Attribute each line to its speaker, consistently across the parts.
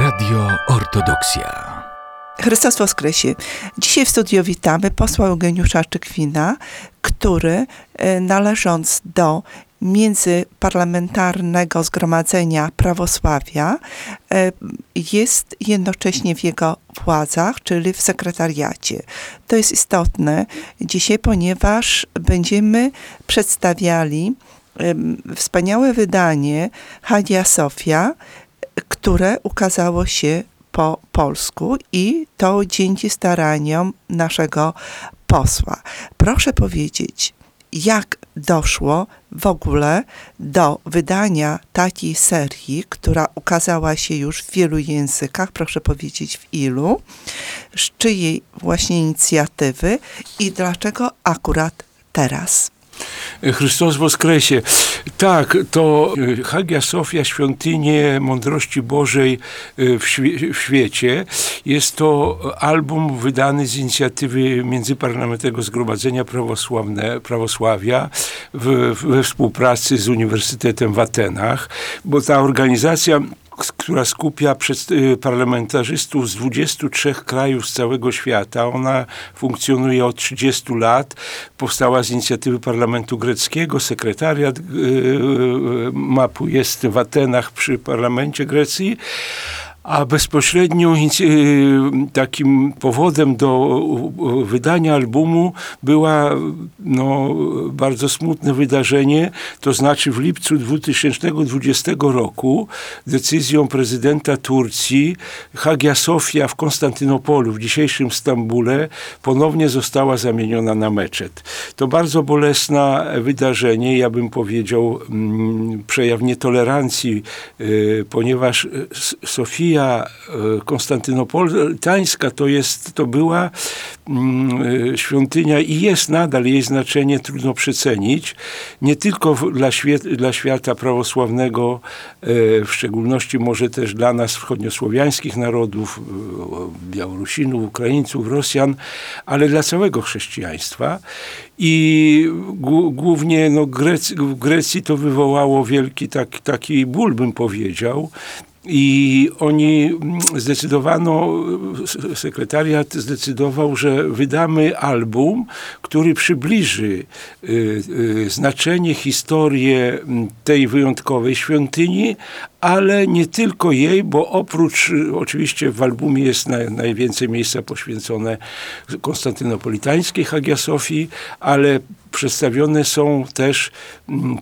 Speaker 1: Radio Ortodoksja.
Speaker 2: Chrystus Woskresie. Dzisiaj w studio witamy posła Eugeniusza Czykwina, który e, należąc do Międzyparlamentarnego Zgromadzenia Prawosławia e, jest jednocześnie w jego władzach, czyli w sekretariacie. To jest istotne dzisiaj, ponieważ będziemy przedstawiali wspaniałe wydanie Hagia Sofia, które ukazało się po polsku i to dzięki staraniom naszego posła. Proszę powiedzieć, jak doszło w ogóle do wydania takiej serii, która ukazała się już w wielu językach, proszę powiedzieć w ilu, z czyjej właśnie inicjatywy i dlaczego akurat teraz?
Speaker 3: Chrystus Woskresie. Tak, to e, Hagia Sofia, świątynie mądrości Bożej e, w, świe w, świecie. Jest to album wydany z inicjatywy Międzyparlamentarnego Zgromadzenia Prawosławne, Prawosławia w, we współpracy z Uniwersytetem w Atenach, bo ta organizacja która skupia y, parlamentarzystów z 23 krajów z całego świata. Ona funkcjonuje od 30 lat. Powstała z inicjatywy Parlamentu Greckiego. Sekretariat y, y, mapu jest w Atenach przy parlamencie Grecji. A bezpośrednio y, takim powodem do wydania albumu była no, bardzo smutne wydarzenie, to znaczy w lipcu 2020 roku decyzją prezydenta Turcji Hagia Sofia w Konstantynopolu, w dzisiejszym Stambule, ponownie została zamieniona na meczet. To bardzo bolesne wydarzenie, ja bym powiedział mm, przejaw nietolerancji, y, ponieważ Sofia Maria e, Konstantynopolitańska to, jest, to była mm, e, świątynia i jest nadal, jej znaczenie trudno przecenić, nie tylko dla, dla świata prawosławnego, e, w szczególności może też dla nas wschodniosłowiańskich narodów, Białorusinów, Ukraińców, Rosjan, ale dla całego chrześcijaństwa. I głównie no, Grec w Grecji to wywołało wielki tak, taki ból, bym powiedział. I oni mm, zdecydowano, sekretariat zdecydował, że wydamy album, który przybliży y, y, znaczenie, historię mm, tej wyjątkowej świątyni, ale nie tylko jej, bo oprócz, y, oczywiście w albumie jest na, najwięcej miejsca poświęcone konstantynopolitańskiej Hagia Sofii, ale przedstawione są też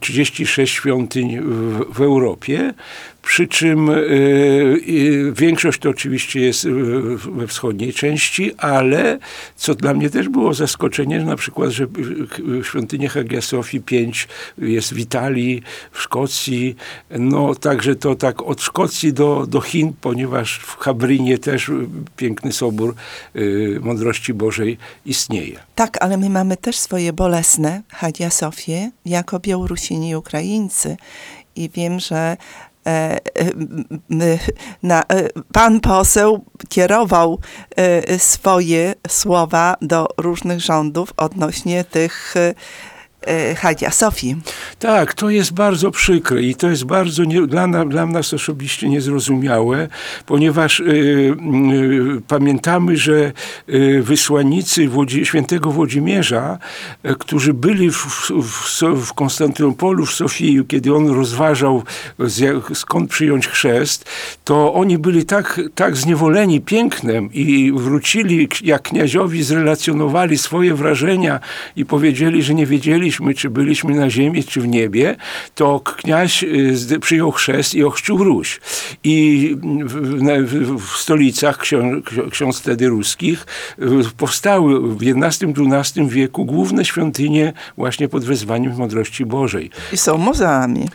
Speaker 3: 36 mm, świątyń w, w Europie. Przy czym y, większość to oczywiście jest we wschodniej części, ale co dla mnie też było zaskoczenie, na przykład, że w świątyni Hagia Sofii 5 jest w Italii, w Szkocji, no także to tak od Szkocji do, do Chin, ponieważ w Habrynie też piękny sobór y, Mądrości Bożej istnieje.
Speaker 2: Tak, ale my mamy też swoje bolesne Hagia Sofię jako Białorusini i Ukraińcy. I wiem, że E, e, na, e, pan poseł kierował swoje słowa do różnych rządów odnośnie tych Hagia Sofii.
Speaker 3: Tak, to jest bardzo przykre i to jest bardzo nie, dla, dla nas osobiście niezrozumiałe, ponieważ y, y, pamiętamy, że y, wysłannicy Włodzi, świętego Włodzimierza, którzy byli w, w, w Konstantynopolu, w Sofii, kiedy on rozważał z, skąd przyjąć chrzest, to oni byli tak, tak zniewoleni pięknem i wrócili, jak kniaziowi zrelacjonowali swoje wrażenia i powiedzieli, że nie wiedzieli, byliśmy, czy byliśmy na ziemi, czy w niebie, to kniaź y, przyjął chrzest i ochrzcił Ruś. I w, w stolicach ksią, ksiądz wtedy ruskich y, powstały w XI-XII wieku główne świątynie właśnie pod wezwaniem mądrości Bożej.
Speaker 2: I są muzeami.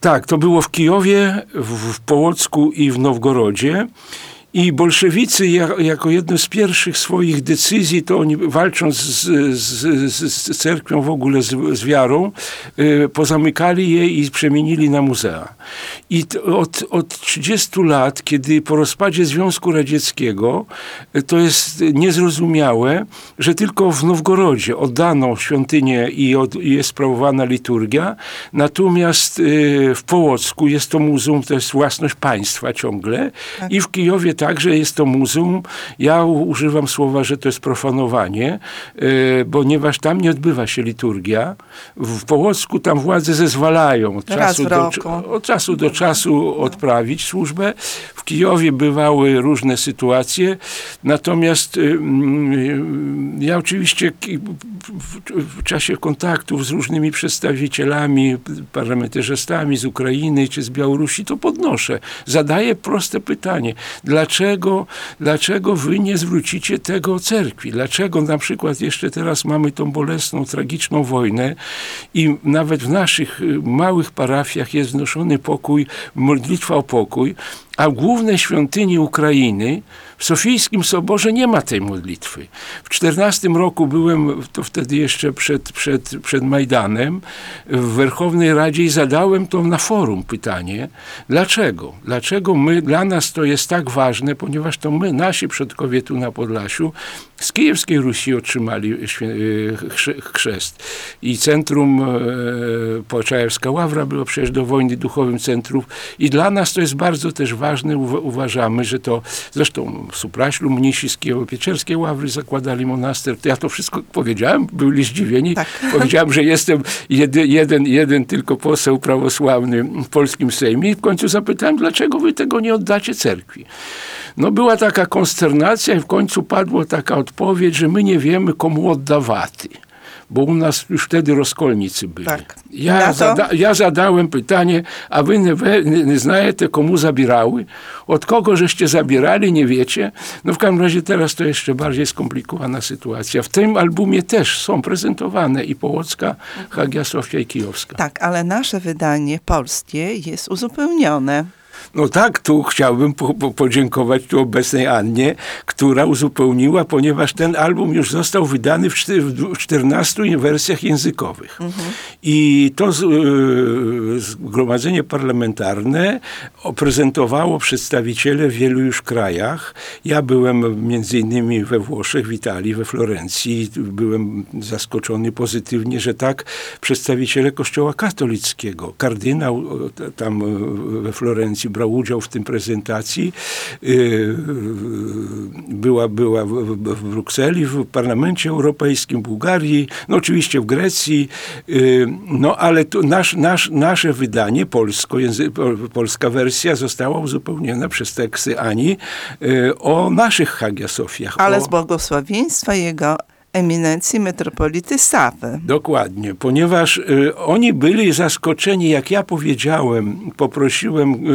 Speaker 3: Tak, to było w Kijowie, w, w Połocku i w Nowgorodzie. I bolszewicy ja- jako jedno z pierwszych swoich decyzji, to oni walcząc z, z, z, cerkwią w ogóle, z, z wiarą, y, pozamykali je i przemienili na muzea. I t- od, od 30 lat, kiedy po rozpadzie Związku Radzieckiego, y, to jest niezrozumiałe, że tylko w Nowgorodzie oddano świątynię i, od, i jest sprawowana liturgia, natomiast y, w Połocku jest to muzeum, to jest własność państwa ciągle i w Kijowie także jest to muzeum. Ja używam słowa, że to jest profanowanie, y, ponieważ tam nie odbywa się liturgia. W Połocku tam władze zezwalają od
Speaker 2: Raz
Speaker 3: czasu, do, od czasu do czasu odprawić służbę. Kijowie bywały różne sytuacje, natomiast y, mm, ja oczywiście w czasie kontaktów z różnymi przedstawicielami, parlamentarzystami z Ukrainy czy z Białorusi to podnoszę. Zadaję proste pytanie. Dlaczego, dlaczego wy nie zwrócicie tego cerkwi? Dlaczego na przykład jeszcze teraz mamy tą bolesną, tragiczną wojnę i nawet w naszych y, małych parafiach jest wnoszony pokój, modlitwa o pokój, a w głównej świątyni Ukrainy, w Sofijskim Soborze nie ma tej modlitwy. W 14 roku byłem, to wtedy jeszcze przed, przed, przed Majdanem, w Werchownej Radzie i zadałem to na forum pytanie, dlaczego? Dlaczego my, dla nas to jest tak ważne, ponieważ to my, nasi przodkowie tu na Podlasiu, z Kijewskiej Rusi otrzymali chrze- chrzest. I centrum e, Poczajewska Ławra było przecież do wojny duchowym centrum. I dla nas to jest bardzo też ważne. Uwa- Uważamy, że to, zresztą Supraślu, mnisi z Kijowo-Pieczerskiej Ławry zakładali monaster. Ja to wszystko powiedziałem, byli zdziwieni.
Speaker 2: Tak.
Speaker 3: Powiedziałem, że jestem jedy, jeden, jeden tylko poseł prawosławny w polskim Sejmie i w końcu zapytałem, dlaczego wy tego nie oddacie cerkwi. No była taka konsternacja i w końcu padła taka odpowiedź, że my nie wiemy, komu oddawaty. Bo u nas już wtedy rozkolnicy byli.
Speaker 2: Tak.
Speaker 3: Ja, zada, ja zadałem pytanie, a wy nie, nie, nie znajecie, komu zabierały? Od kogo żeście zabierali, nie wiecie? No w każdym razie teraz to jeszcze bardziej skomplikowana sytuacja. W tym albumie też są prezentowane i Połocka, Hagia Sofia i Kijowska.
Speaker 2: Tak, ale nasze wydanie polskie jest uzupełnione.
Speaker 3: No tak, tu chciałbym po, po, podziękować tu obecnej Annie, która uzupełniła, ponieważ ten album już został wydany w, w dwu- 14 wersjach językowych. I to z, y, zgromadzenie parlamentarne prezentowało przedstawiciele w wielu już krajach. Ja byłem między innymi we Włoszech, w Italii, we Florencji. Byłem zaskoczony pozytywnie, że tak przedstawiciele Kościoła katolickiego, kardynał e, tam e, we Florencji brał udział w tym prezentacji. Y, Była, była w, w, w Brukseli, w Parlamencie Europejskim, Bułgarii, no oczywiście w Grecji. Y, No ale tu nasz, nasz, nasze wydanie, polsko, języ, polska wersja została uzupełniona przez teksty Ani y, o naszych Hagia Sofiach.
Speaker 2: Ale
Speaker 3: o,
Speaker 2: z błogosławieństwa jego eminencji metropolity Sawy.
Speaker 3: Dokładnie, ponieważ y, oni byli zaskoczeni, jak ja powiedziałem, poprosiłem,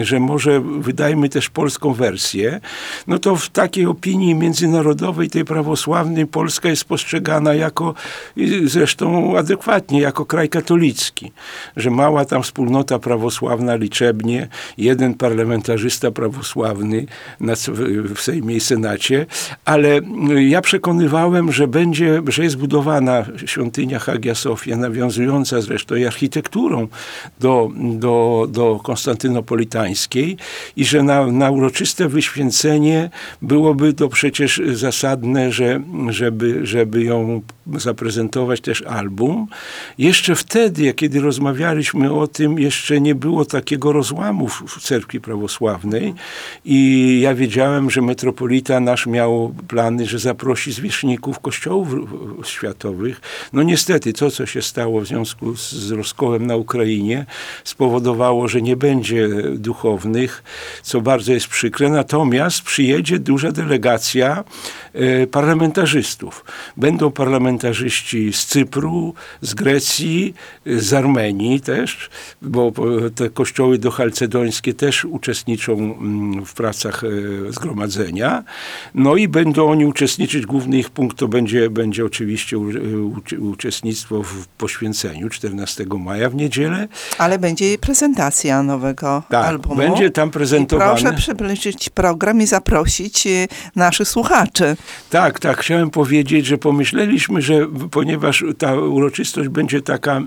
Speaker 3: y, że może wydajmy też polską wersję, no to w takiej opinii międzynarodowej, tej prawosławnej, Polska jest postrzegana jako, i zresztą adekwatnie, jako kraj katolicki, że mała tam wspólnota prawosławna liczebnie, jeden parlamentarzysta prawosławny na, w Sejmie i Senacie, ale y, ja przekonywałem, że będzie, że jest budowana świątynia Hagia Sofia, nawiązująca zresztą i architekturą do, do, do konstantynopolitańskiej i że na, na uroczyste wyświęcenie byłoby to przecież zasadne, że, żeby, żeby ją zaprezentować też album. Jeszcze wtedy, kiedy rozmawialiśmy o tym, jeszcze nie było takiego rozłamu w, cerkwi prawosławnej i ja wiedziałem, że metropolita nasz miał plany, że zaprosi zwierzchników kościołów światowych. No niestety to, co się stało w związku z, z rozkołem na Ukrainie spowodowało, że nie będzie duchownych, co bardzo jest przykre. Natomiast przyjedzie duża delegacja e, parlamentarzystów. Będą parlamentarzyści parlamentarzyści z Cypru, z Grecji, z Armenii też, bo te kościoły dochalcedońskie też uczestniczą mm, w pracach e, zgromadzenia. No i będą oni uczestniczyć, główny ich punkt to będzie, będzie oczywiście u, uczestnictwo w poświęceniu 14 maja w niedzielę.
Speaker 2: Ale będzie prezentacja nowego
Speaker 3: Tak,
Speaker 2: albumu.
Speaker 3: będzie tam
Speaker 2: I
Speaker 3: prezentowany.
Speaker 2: proszę przybliżyć program i zaprosić y, naszych słuchaczy.
Speaker 3: Tak, tak. Chciałem powiedzieć, że pomyśleliśmy, że ponieważ ta uroczystość będzie taka.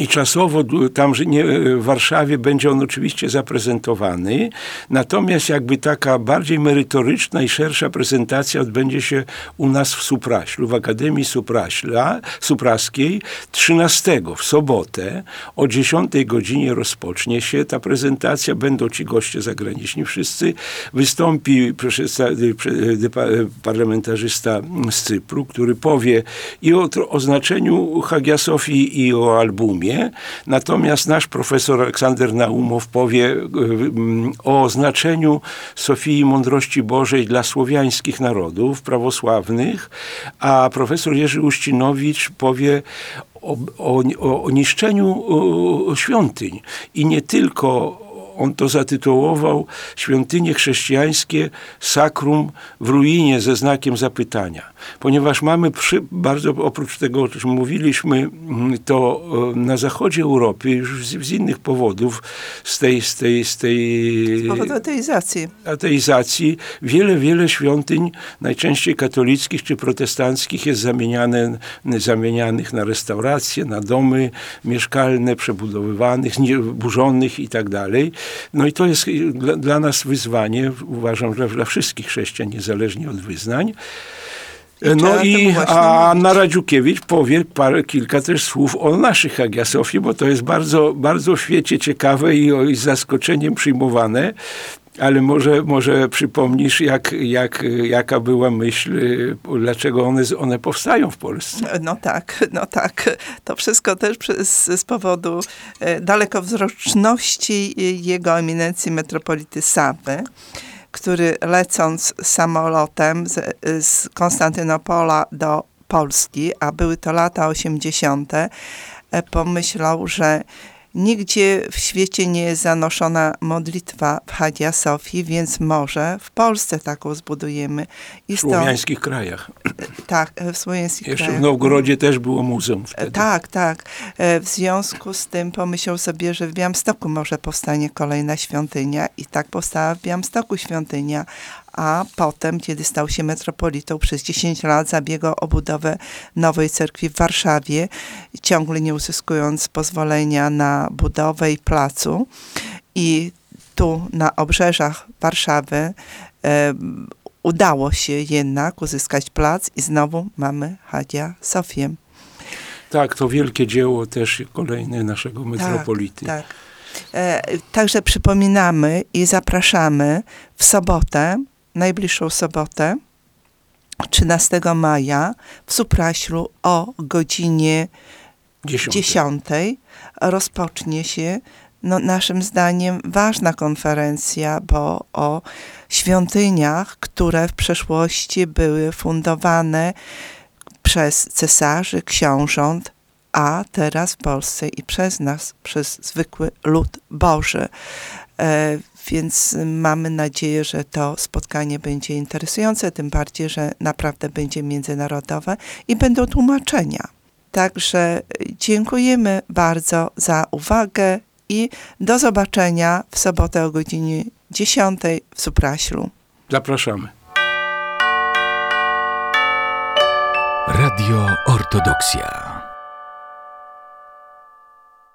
Speaker 3: I czasowo tam nie, w Warszawie będzie on oczywiście zaprezentowany, natomiast jakby taka bardziej merytoryczna i szersza prezentacja odbędzie się u nas w Supraślu, w Akademii Supraśla, Supraskiej 13 w sobotę o 10 godzinie rozpocznie się ta prezentacja. Będą ci goście zagraniczni wszyscy. Wystąpi prze- dypa- parlamentarzysta z Cypru, który powie i o, o znaczeniu Hagia Sofii i o albumie. Natomiast nasz profesor Aleksander Naumow powie mm, o znaczeniu Sofii Mądrości Bożej dla słowiańskich narodów prawosławnych, a profesor Jerzy Uścinowicz powie o, o, o, niszczeniu świątyń. I nie tylko on to zatytułował Świątynie chrześcijańskie sakrum w ruinie ze znakiem zapytania. Ponieważ mamy przy, bardzo, oprócz tego, o czym mówiliśmy, mm, to e, na zachodzie Europy już z, z innych powodów, z tej, z tej, z tej
Speaker 2: Z powodu ateizacji.
Speaker 3: ateizacji wiele, wiele świątyń, najczęściej katolickich czy protestanckich, jest zamieniane, zamienianych na restauracje, na domy mieszkalne, przebudowywanych, burzonych i tak dalej. No i to jest dla, dla nas wyzwanie, uważam, że dla wszystkich chrześcijan, niezależnie od wyznań.
Speaker 2: Trzeba
Speaker 3: No i a
Speaker 2: mówić.
Speaker 3: Anna Radziukiewicz powie parę, kilka też słów o naszych Hagia Sofii, bo to jest bardzo, bardzo w świecie ciekawe i, o, i z zaskoczeniem przyjmowane. Ale może, może przypomnisz, jak, jak, jaka była myśl, y, dlaczego one, z- one powstają w Polsce.
Speaker 2: No tak, no tak. To wszystko też przez, z powodu e, dalekowzroczności e, jego eminencji metropolity Sawy, który lecąc samolotem z, z Konstantynopola do Polski, a były to lata 80., e, pomyślał, że nigdzie w świecie nie jest zanoszona modlitwa w Hagia Sofii, więc może w Polsce taką zbudujemy. I
Speaker 3: W słowiańskich krajach.
Speaker 2: tak, w słowiańskich
Speaker 3: Jeszcze
Speaker 2: krajach.
Speaker 3: w Nowgorodzie też było muzeum
Speaker 2: E,
Speaker 3: wtedy.
Speaker 2: Tak, tak. E, W związku z tym pomyślał sobie, że w Białymstoku może powstanie kolejna świątynia i tak powstała w Białymstoku świątynia, a potem, kiedy stał się metropolitą, przez 10 lat zabiegał o budowę nowej cerkwi w Warszawie, ciągle nie uzyskując pozwolenia na budowę i placu. I tu na obrzeżach Warszawy e, udało się jednak uzyskać plac i znowu mamy Hagia Sofię.
Speaker 3: Tak, to wielkie dzieło też kolejne naszego metropolity.
Speaker 2: Tak. E, także przypominamy i zapraszamy w sobotę, najbliższą sobotę, 13 maja w Supraślu o godzinie
Speaker 3: Dziesiąte.
Speaker 2: 10 rozpocznie się no, naszym zdaniem ważna konferencja, bo o świątyniach, które w przeszłości były fundowane przez cesarzy, książąt, a teraz w Polsce i przez nas, przez zwykły lud Boży. Więc mamy nadzieję, że to spotkanie będzie interesujące, tym bardziej, że naprawdę będzie międzynarodowe i będą tłumaczenia. Także dziękujemy bardzo za uwagę i do zobaczenia w sobotę o godzinie 10 w Supraślu.
Speaker 3: Zapraszamy.
Speaker 1: Radio Ortodoksja.